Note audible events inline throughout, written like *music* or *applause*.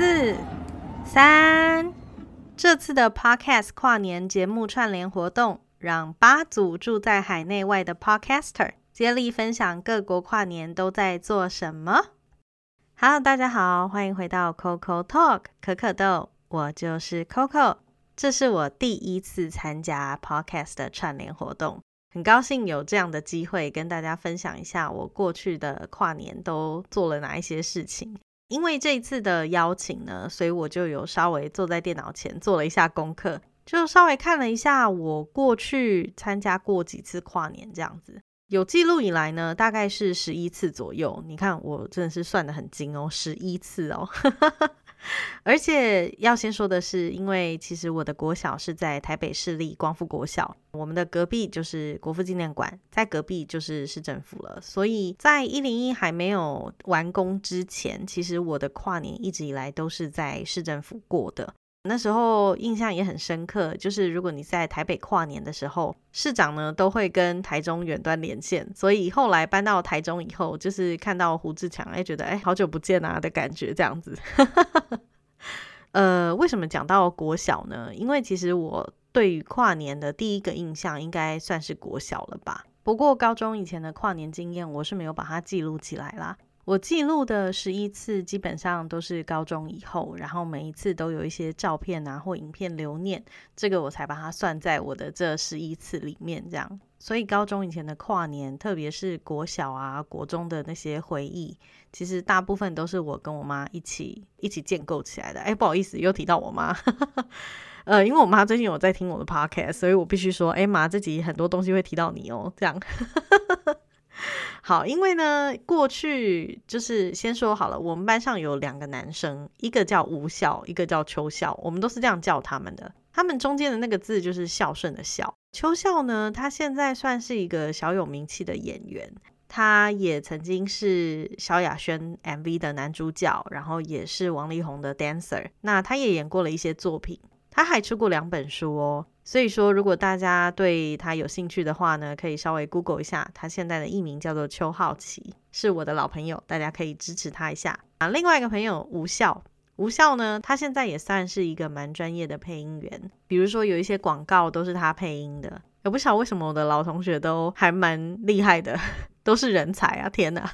四、三，这次的 Podcast 跨年节目串联活动，让八组住在海内外的 Podcaster 接力分享各国跨年都在做什么。Hello，大家好，欢迎回到 Coco Talk 可可豆，我就是 Coco。这是我第一次参加 Podcast 的串联活动，很高兴有这样的机会跟大家分享一下我过去的跨年都做了哪一些事情。因为这一次的邀请呢，所以我就有稍微坐在电脑前做了一下功课，就稍微看了一下我过去参加过几次跨年这样子。有记录以来呢，大概是十一次左右。你看，我真的是算的很精哦，十一次哦。而且要先说的是，因为其实我的国小是在台北市立光复国小，我们的隔壁就是国父纪念馆，在隔壁就是市政府了。所以在一零一还没有完工之前，其实我的跨年一直以来都是在市政府过的。那时候印象也很深刻，就是如果你在台北跨年的时候，市长呢都会跟台中远端连线，所以后来搬到台中以后，就是看到胡志强，哎，觉得哎好久不见啊的感觉，这样子。*laughs* 呃，为什么讲到国小呢？因为其实我对于跨年的第一个印象应该算是国小了吧。不过高中以前的跨年经验，我是没有把它记录起来啦。我记录的十一次，基本上都是高中以后，然后每一次都有一些照片啊或影片留念，这个我才把它算在我的这十一次里面。这样，所以高中以前的跨年，特别是国小啊、国中的那些回忆，其实大部分都是我跟我妈一起一起建构起来的。哎，不好意思，又提到我妈，*laughs* 呃，因为我妈最近有在听我的 podcast，所以我必须说，哎妈，这集很多东西会提到你哦，这样。*laughs* 好，因为呢，过去就是先说好了，我们班上有两个男生，一个叫吴孝，一个叫邱孝，我们都是这样叫他们的。他们中间的那个字就是孝顺的孝。邱孝呢，他现在算是一个小有名气的演员，他也曾经是萧亚轩 MV 的男主角，然后也是王力宏的 dancer。那他也演过了一些作品，他还出过两本书哦。所以说，如果大家对他有兴趣的话呢，可以稍微 Google 一下，他现在的艺名叫做邱浩奇，是我的老朋友，大家可以支持他一下啊。另外一个朋友吴笑，吴笑呢，他现在也算是一个蛮专业的配音员，比如说有一些广告都是他配音的。也不晓得为什么我的老同学都还蛮厉害的，*laughs* 都是人才啊！天哪，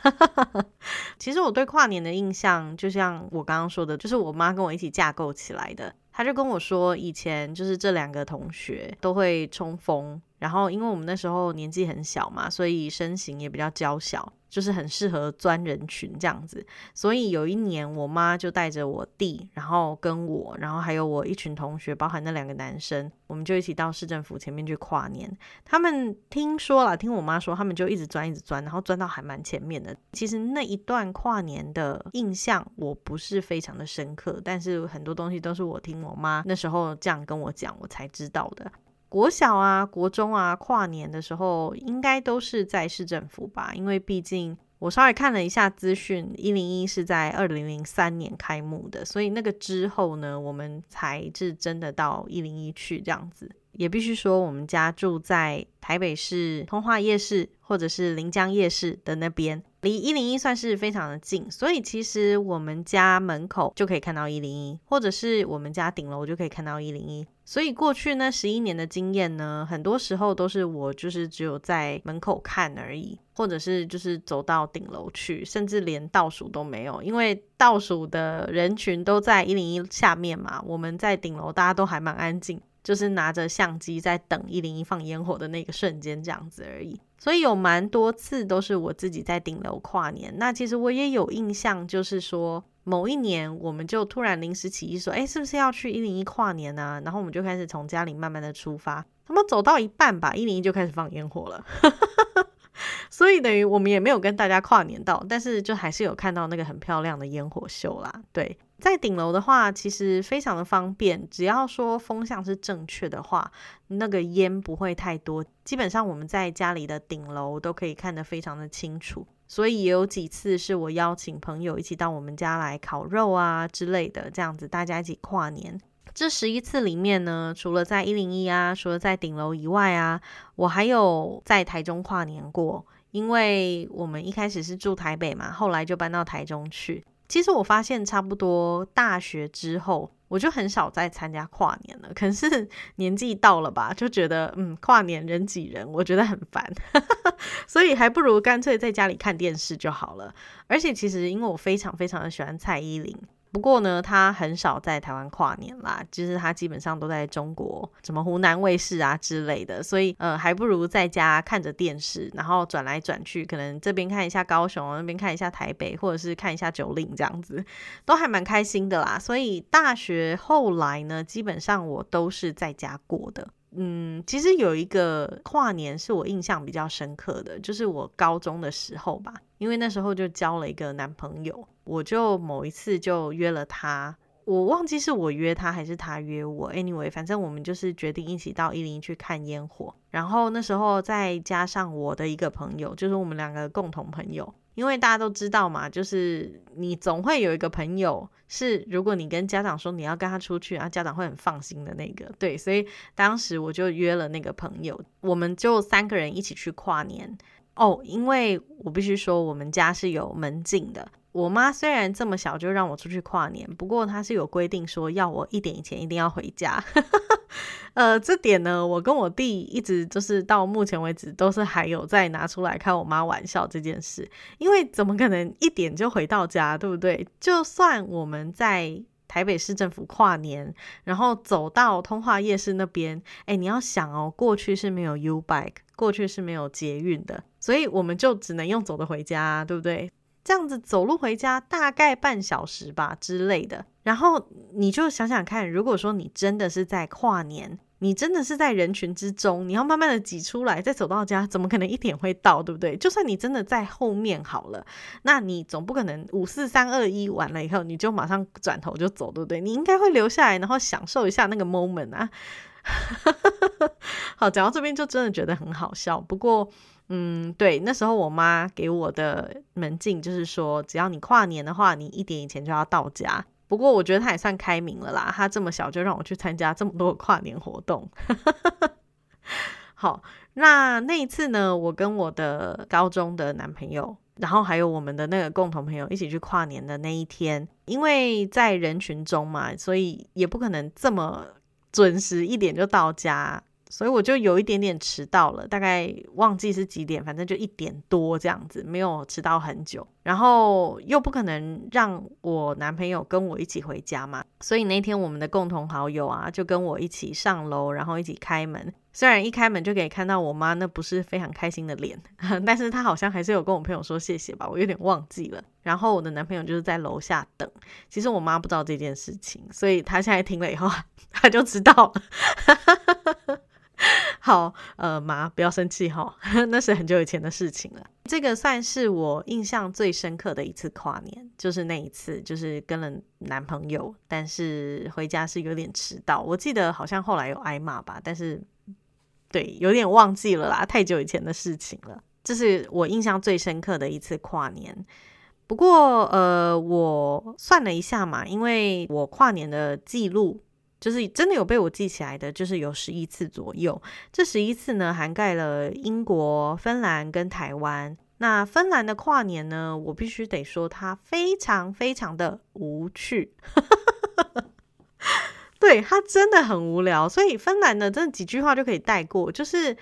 *laughs* 其实我对跨年的印象，就像我刚刚说的，就是我妈跟我一起架构起来的。他就跟我说，以前就是这两个同学都会冲锋，然后因为我们那时候年纪很小嘛，所以身形也比较娇小。就是很适合钻人群这样子，所以有一年我妈就带着我弟，然后跟我，然后还有我一群同学，包含那两个男生，我们就一起到市政府前面去跨年。他们听说了，听我妈说，他们就一直钻，一直钻，然后钻到还蛮前面的。其实那一段跨年的印象我不是非常的深刻，但是很多东西都是我听我妈那时候这样跟我讲，我才知道的。国小啊，国中啊，跨年的时候应该都是在市政府吧，因为毕竟我稍微看了一下资讯，一零一是在二零零三年开幕的，所以那个之后呢，我们才是真的到一零一去这样子。也必须说，我们家住在台北市通化夜市或者是临江夜市的那边。离一零一算是非常的近，所以其实我们家门口就可以看到一零一，或者是我们家顶楼就可以看到一零一。所以过去那十一年的经验呢，很多时候都是我就是只有在门口看而已，或者是就是走到顶楼去，甚至连倒数都没有，因为倒数的人群都在一零一下面嘛，我们在顶楼大家都还蛮安静。就是拿着相机在等一零一放烟火的那个瞬间，这样子而已。所以有蛮多次都是我自己在顶楼跨年。那其实我也有印象，就是说某一年我们就突然临时起意说，哎，是不是要去一零一跨年呢？然后我们就开始从家里慢慢的出发。他们走到一半吧，一零一就开始放烟火了。*laughs* 所以等于我们也没有跟大家跨年到，但是就还是有看到那个很漂亮的烟火秀啦。对。在顶楼的话，其实非常的方便，只要说风向是正确的话，那个烟不会太多。基本上我们在家里的顶楼都可以看得非常的清楚，所以也有几次是我邀请朋友一起到我们家来烤肉啊之类的，这样子大家一起跨年。这十一次里面呢，除了在一零一啊，除了在顶楼以外啊，我还有在台中跨年过，因为我们一开始是住台北嘛，后来就搬到台中去。其实我发现，差不多大学之后，我就很少再参加跨年了。可能是 *laughs* 年纪到了吧，就觉得嗯，跨年人挤人，我觉得很烦，*laughs* 所以还不如干脆在家里看电视就好了。而且其实因为我非常非常的喜欢蔡依林。不过呢，他很少在台湾跨年啦，就是他基本上都在中国，什么湖南卫视啊之类的，所以呃，还不如在家看着电视，然后转来转去，可能这边看一下高雄，那边看一下台北，或者是看一下九岭这样子，都还蛮开心的啦。所以大学后来呢，基本上我都是在家过的。嗯，其实有一个跨年是我印象比较深刻的，就是我高中的时候吧，因为那时候就交了一个男朋友，我就某一次就约了他，我忘记是我约他还是他约我，anyway，反正我们就是决定一起到一零去看烟火，然后那时候再加上我的一个朋友，就是我们两个共同朋友。因为大家都知道嘛，就是你总会有一个朋友是，如果你跟家长说你要跟他出去啊，家长会很放心的那个。对，所以当时我就约了那个朋友，我们就三个人一起去跨年哦。因为我必须说，我们家是有门禁的。我妈虽然这么小就让我出去跨年，不过她是有规定说要我一点以前一定要回家。*laughs* 呃，这点呢，我跟我弟一直就是到目前为止都是还有在拿出来开我妈玩笑这件事，因为怎么可能一点就回到家，对不对？就算我们在台北市政府跨年，然后走到通化夜市那边，哎，你要想哦，过去是没有 U bike，过去是没有捷运的，所以我们就只能用走的回家，对不对？这样子走路回家大概半小时吧之类的，然后你就想想看，如果说你真的是在跨年，你真的是在人群之中，你要慢慢的挤出来再走到家，怎么可能一点会到，对不对？就算你真的在后面好了，那你总不可能五四三二一完了以后你就马上转头就走，对不对？你应该会留下来，然后享受一下那个 moment 啊。*laughs* 好，讲到这边就真的觉得很好笑，不过。嗯，对，那时候我妈给我的门禁就是说，只要你跨年的话，你一点以前就要到家。不过我觉得她也算开明了啦，她这么小就让我去参加这么多跨年活动。*laughs* 好，那那一次呢，我跟我的高中的男朋友，然后还有我们的那个共同朋友一起去跨年的那一天，因为在人群中嘛，所以也不可能这么准时一点就到家。所以我就有一点点迟到了，大概忘记是几点，反正就一点多这样子，没有迟到很久。然后又不可能让我男朋友跟我一起回家嘛，所以那天我们的共同好友啊，就跟我一起上楼，然后一起开门。虽然一开门就可以看到我妈那不是非常开心的脸，*laughs* 但是她好像还是有跟我朋友说谢谢吧，我有点忘记了。然后我的男朋友就是在楼下等。其实我妈不知道这件事情，所以她现在听了以后，*laughs* 她就知道了。好，呃，妈，不要生气哈，*laughs* 那是很久以前的事情了。这个算是我印象最深刻的一次跨年，就是那一次，就是跟了男朋友，但是回家是有点迟到。我记得好像后来有挨骂吧，但是对，有点忘记了啦，太久以前的事情了。这是我印象最深刻的一次跨年。不过，呃，我算了一下嘛，因为我跨年的记录。就是真的有被我记起来的，就是有十一次左右。这十一次呢，涵盖了英国、芬兰跟台湾。那芬兰的跨年呢，我必须得说，它非常非常的无趣。*laughs* 对，它真的很无聊。所以芬兰呢，真的几句话就可以带过。就是，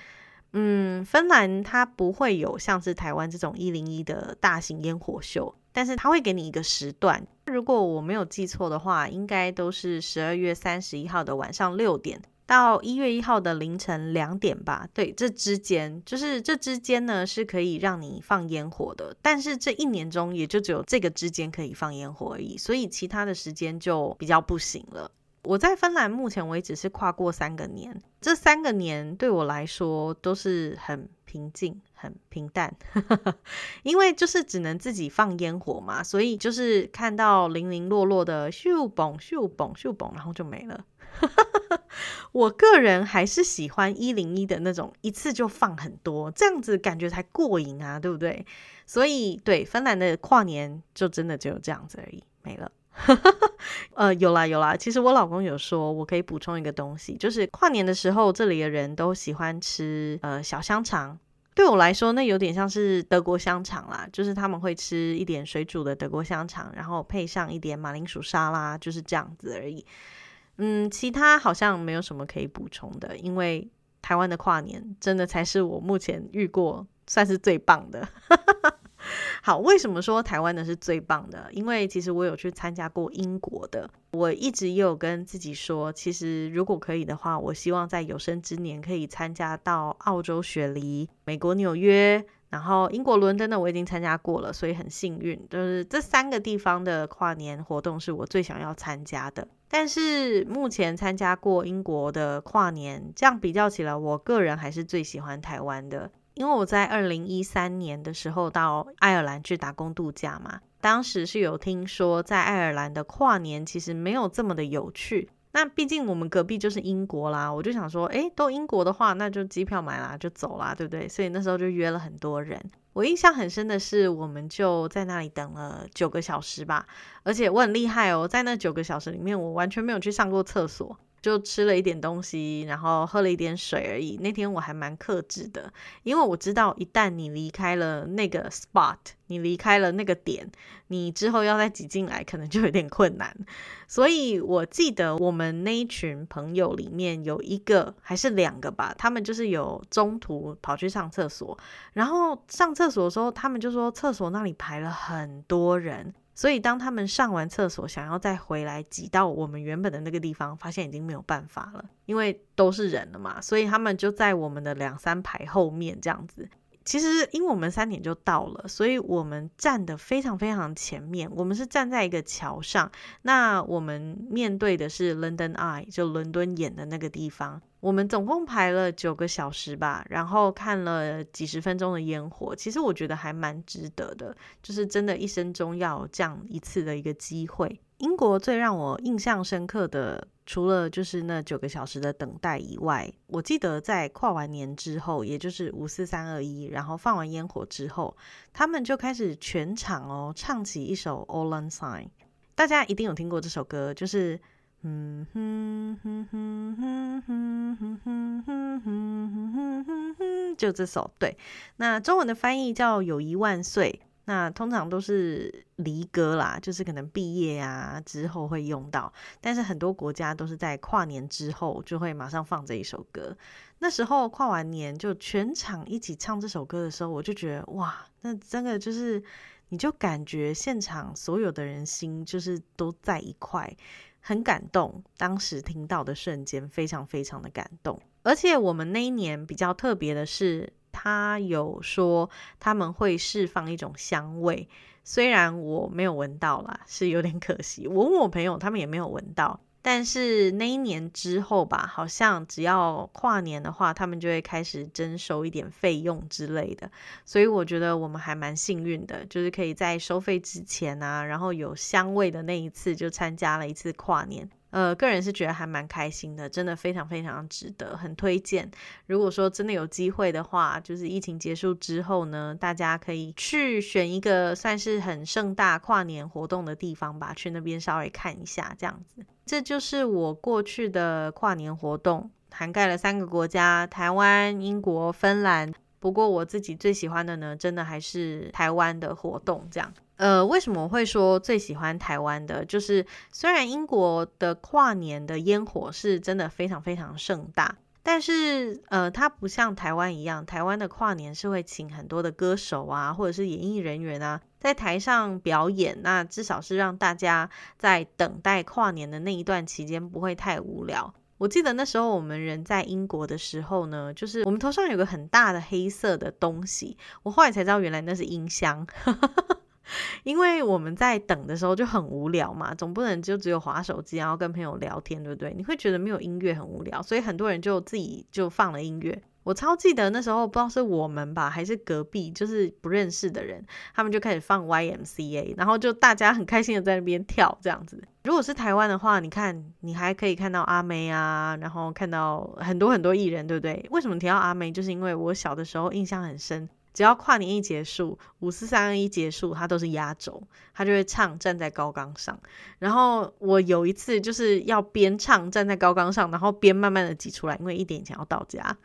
嗯，芬兰它不会有像是台湾这种一零一的大型烟火秀。但是他会给你一个时段，如果我没有记错的话，应该都是十二月三十一号的晚上六点到一月一号的凌晨两点吧。对，这之间就是这之间呢是可以让你放烟火的，但是这一年中也就只有这个之间可以放烟火而已，所以其他的时间就比较不行了。我在芬兰目前为止是跨过三个年，这三个年对我来说都是很平静、很平淡，*laughs* 因为就是只能自己放烟火嘛，所以就是看到零零落落的咻嘣咻嘣咻嘣，然后就没了。*laughs* 我个人还是喜欢一零一的那种，一次就放很多，这样子感觉才过瘾啊，对不对？所以对芬兰的跨年就真的只有这样子而已，没了。*laughs* 呃，有啦有啦，其实我老公有说，我可以补充一个东西，就是跨年的时候，这里的人都喜欢吃呃小香肠。对我来说，那有点像是德国香肠啦，就是他们会吃一点水煮的德国香肠，然后配上一点马铃薯沙拉，就是这样子而已。嗯，其他好像没有什么可以补充的，因为台湾的跨年真的才是我目前遇过算是最棒的。好，为什么说台湾的是最棒的？因为其实我有去参加过英国的，我一直也有跟自己说，其实如果可以的话，我希望在有生之年可以参加到澳洲雪梨、美国纽约，然后英国伦敦的我已经参加过了，所以很幸运，就是这三个地方的跨年活动是我最想要参加的。但是目前参加过英国的跨年，这样比较起来，我个人还是最喜欢台湾的。因为我在二零一三年的时候到爱尔兰去打工度假嘛，当时是有听说在爱尔兰的跨年其实没有这么的有趣。那毕竟我们隔壁就是英国啦，我就想说，诶，都英国的话，那就机票买啦，就走啦，对不对？所以那时候就约了很多人。我印象很深的是，我们就在那里等了九个小时吧，而且我很厉害哦，在那九个小时里面，我完全没有去上过厕所。就吃了一点东西，然后喝了一点水而已。那天我还蛮克制的，因为我知道一旦你离开了那个 spot，你离开了那个点，你之后要再挤进来可能就有点困难。所以我记得我们那一群朋友里面有一个还是两个吧，他们就是有中途跑去上厕所，然后上厕所的时候，他们就说厕所那里排了很多人。所以，当他们上完厕所，想要再回来挤到我们原本的那个地方，发现已经没有办法了，因为都是人了嘛。所以他们就在我们的两三排后面这样子。其实，因为我们三点就到了，所以我们站的非常非常前面。我们是站在一个桥上，那我们面对的是 London Eye，就伦敦眼的那个地方。我们总共排了九个小时吧，然后看了几十分钟的烟火。其实我觉得还蛮值得的，就是真的一生中要这样一次的一个机会。英国最让我印象深刻的，除了就是那九个小时的等待以外，我记得在跨完年之后，也就是五四三二一，然后放完烟火之后，他们就开始全场哦唱起一首《All One Sign》，大家一定有听过这首歌，就是。嗯哼哼哼哼哼哼哼哼哼哼哼，就这首对。那中文的翻译叫《友谊万岁》。那通常都是离歌啦，就是可能毕业啊之后会用到。但是很多国家都是在跨年之后就会马上放这一首歌。那时候跨完年就全场一起唱这首歌的时候，我就觉得哇，那真的就是你就感觉现场所有的人心就是都在一块。很感动，当时听到的瞬间非常非常的感动。而且我们那一年比较特别的是，他有说他们会释放一种香味，虽然我没有闻到啦，是有点可惜。我问我朋友，他们也没有闻到。但是那一年之后吧，好像只要跨年的话，他们就会开始征收一点费用之类的。所以我觉得我们还蛮幸运的，就是可以在收费之前啊，然后有香味的那一次就参加了一次跨年。呃，个人是觉得还蛮开心的，真的非常非常值得，很推荐。如果说真的有机会的话，就是疫情结束之后呢，大家可以去选一个算是很盛大跨年活动的地方吧，去那边稍微看一下，这样子。这就是我过去的跨年活动，涵盖了三个国家：台湾、英国、芬兰。不过我自己最喜欢的呢，真的还是台湾的活动，这样。呃，为什么会说最喜欢台湾的？就是虽然英国的跨年的烟火是真的非常非常盛大，但是呃，它不像台湾一样，台湾的跨年是会请很多的歌手啊，或者是演艺人员啊，在台上表演。那至少是让大家在等待跨年的那一段期间不会太无聊。我记得那时候我们人在英国的时候呢，就是我们头上有个很大的黑色的东西，我后来才知道原来那是音箱。*laughs* 因为我们在等的时候就很无聊嘛，总不能就只有划手机，然后跟朋友聊天，对不对？你会觉得没有音乐很无聊，所以很多人就自己就放了音乐。我超记得那时候不知道是我们吧，还是隔壁，就是不认识的人，他们就开始放 YMCA，然后就大家很开心的在那边跳这样子。如果是台湾的话，你看你还可以看到阿妹啊，然后看到很多很多艺人，对不对？为什么提到阿妹？就是因为我小的时候印象很深。只要跨年一结束，五四三二一结束，他都是压轴，他就会唱站在高岗上。然后我有一次就是要边唱站在高岗上，然后边慢慢的挤出来，因为一点以前要到家。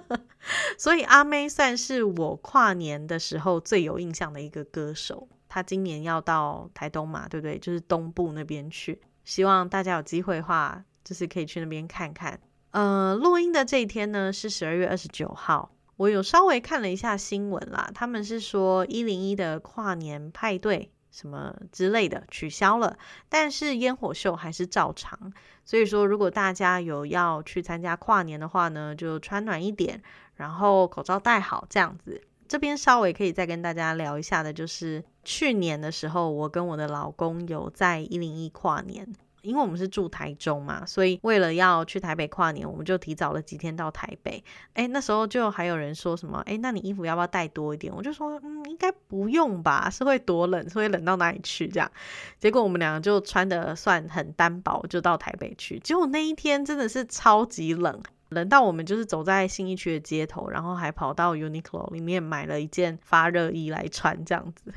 *laughs* 所以阿妹算是我跨年的时候最有印象的一个歌手。她今年要到台东嘛，对不对？就是东部那边去。希望大家有机会的话，就是可以去那边看看。呃，录音的这一天呢是十二月二十九号。我有稍微看了一下新闻啦，他们是说一零一的跨年派对什么之类的取消了，但是烟火秀还是照常。所以说，如果大家有要去参加跨年的话呢，就穿暖一点，然后口罩戴好，这样子。这边稍微可以再跟大家聊一下的，就是去年的时候，我跟我的老公有在一零一跨年。因为我们是住台中嘛，所以为了要去台北跨年，我们就提早了几天到台北。哎，那时候就还有人说什么，哎，那你衣服要不要带多一点？我就说，嗯，应该不用吧，是会多冷，是会冷到哪里去这样。结果我们两个就穿的算很单薄，就到台北去。结果那一天真的是超级冷。冷到我们就是走在信义区的街头，然后还跑到 Uniqlo 里面买了一件发热衣来穿，这样子。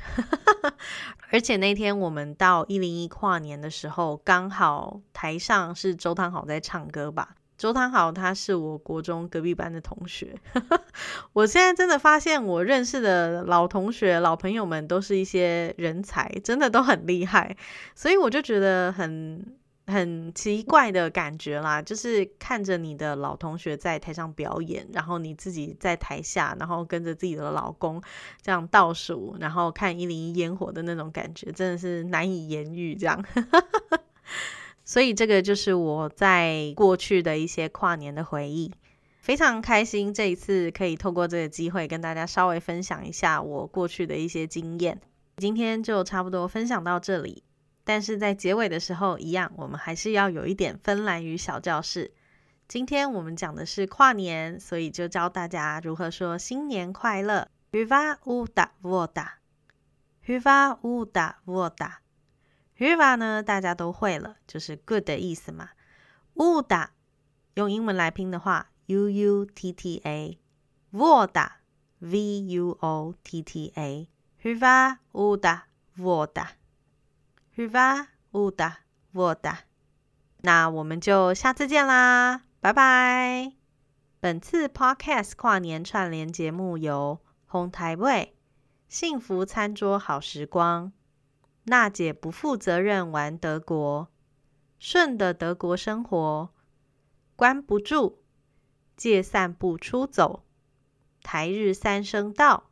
*laughs* 而且那天我们到一零一跨年的时候，刚好台上是周汤豪在唱歌吧。周汤豪他是我国中隔壁班的同学。*laughs* 我现在真的发现，我认识的老同学、老朋友们都是一些人才，真的都很厉害，所以我就觉得很。很奇怪的感觉啦，就是看着你的老同学在台上表演，然后你自己在台下，然后跟着自己的老公这样倒数，然后看一零一烟火的那种感觉，真的是难以言喻。这样，*laughs* 所以这个就是我在过去的一些跨年的回忆，非常开心这一次可以透过这个机会跟大家稍微分享一下我过去的一些经验。今天就差不多分享到这里。但是在结尾的时候，一样，我们还是要有一点芬兰语小教室。今天我们讲的是跨年，所以就教大家如何说新年快乐。Hyvää uutta vuotta。Hyvä uutta vuotta。Hyvä 呢大家都会了，就是 good 的意思嘛。Uutta 用英文来拼的话，U U T T A，Vuotta，V U O T T A，Hyvää uutta vuotta。Hyvää uutta vuotta。那我们就下次见啦，拜拜。本次 Podcast 跨年串联节目由红台味幸福餐桌好时光、娜姐不负责任玩德国、顺的德国生活、关不住、借散步出走、台日三声道，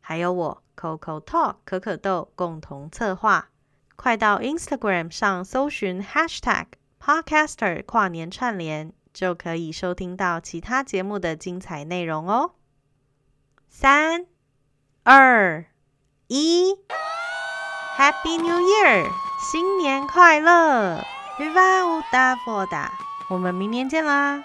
还有我 Coco Talk 可可豆共同策划。快到 Instagram 上搜寻 Hashtag Podcaster 跨年串联，就可以收听到其他节目的精彩内容哦。三、二、一，Happy New Year，新年快乐！Viva u d a v o d a 我们明年见啦！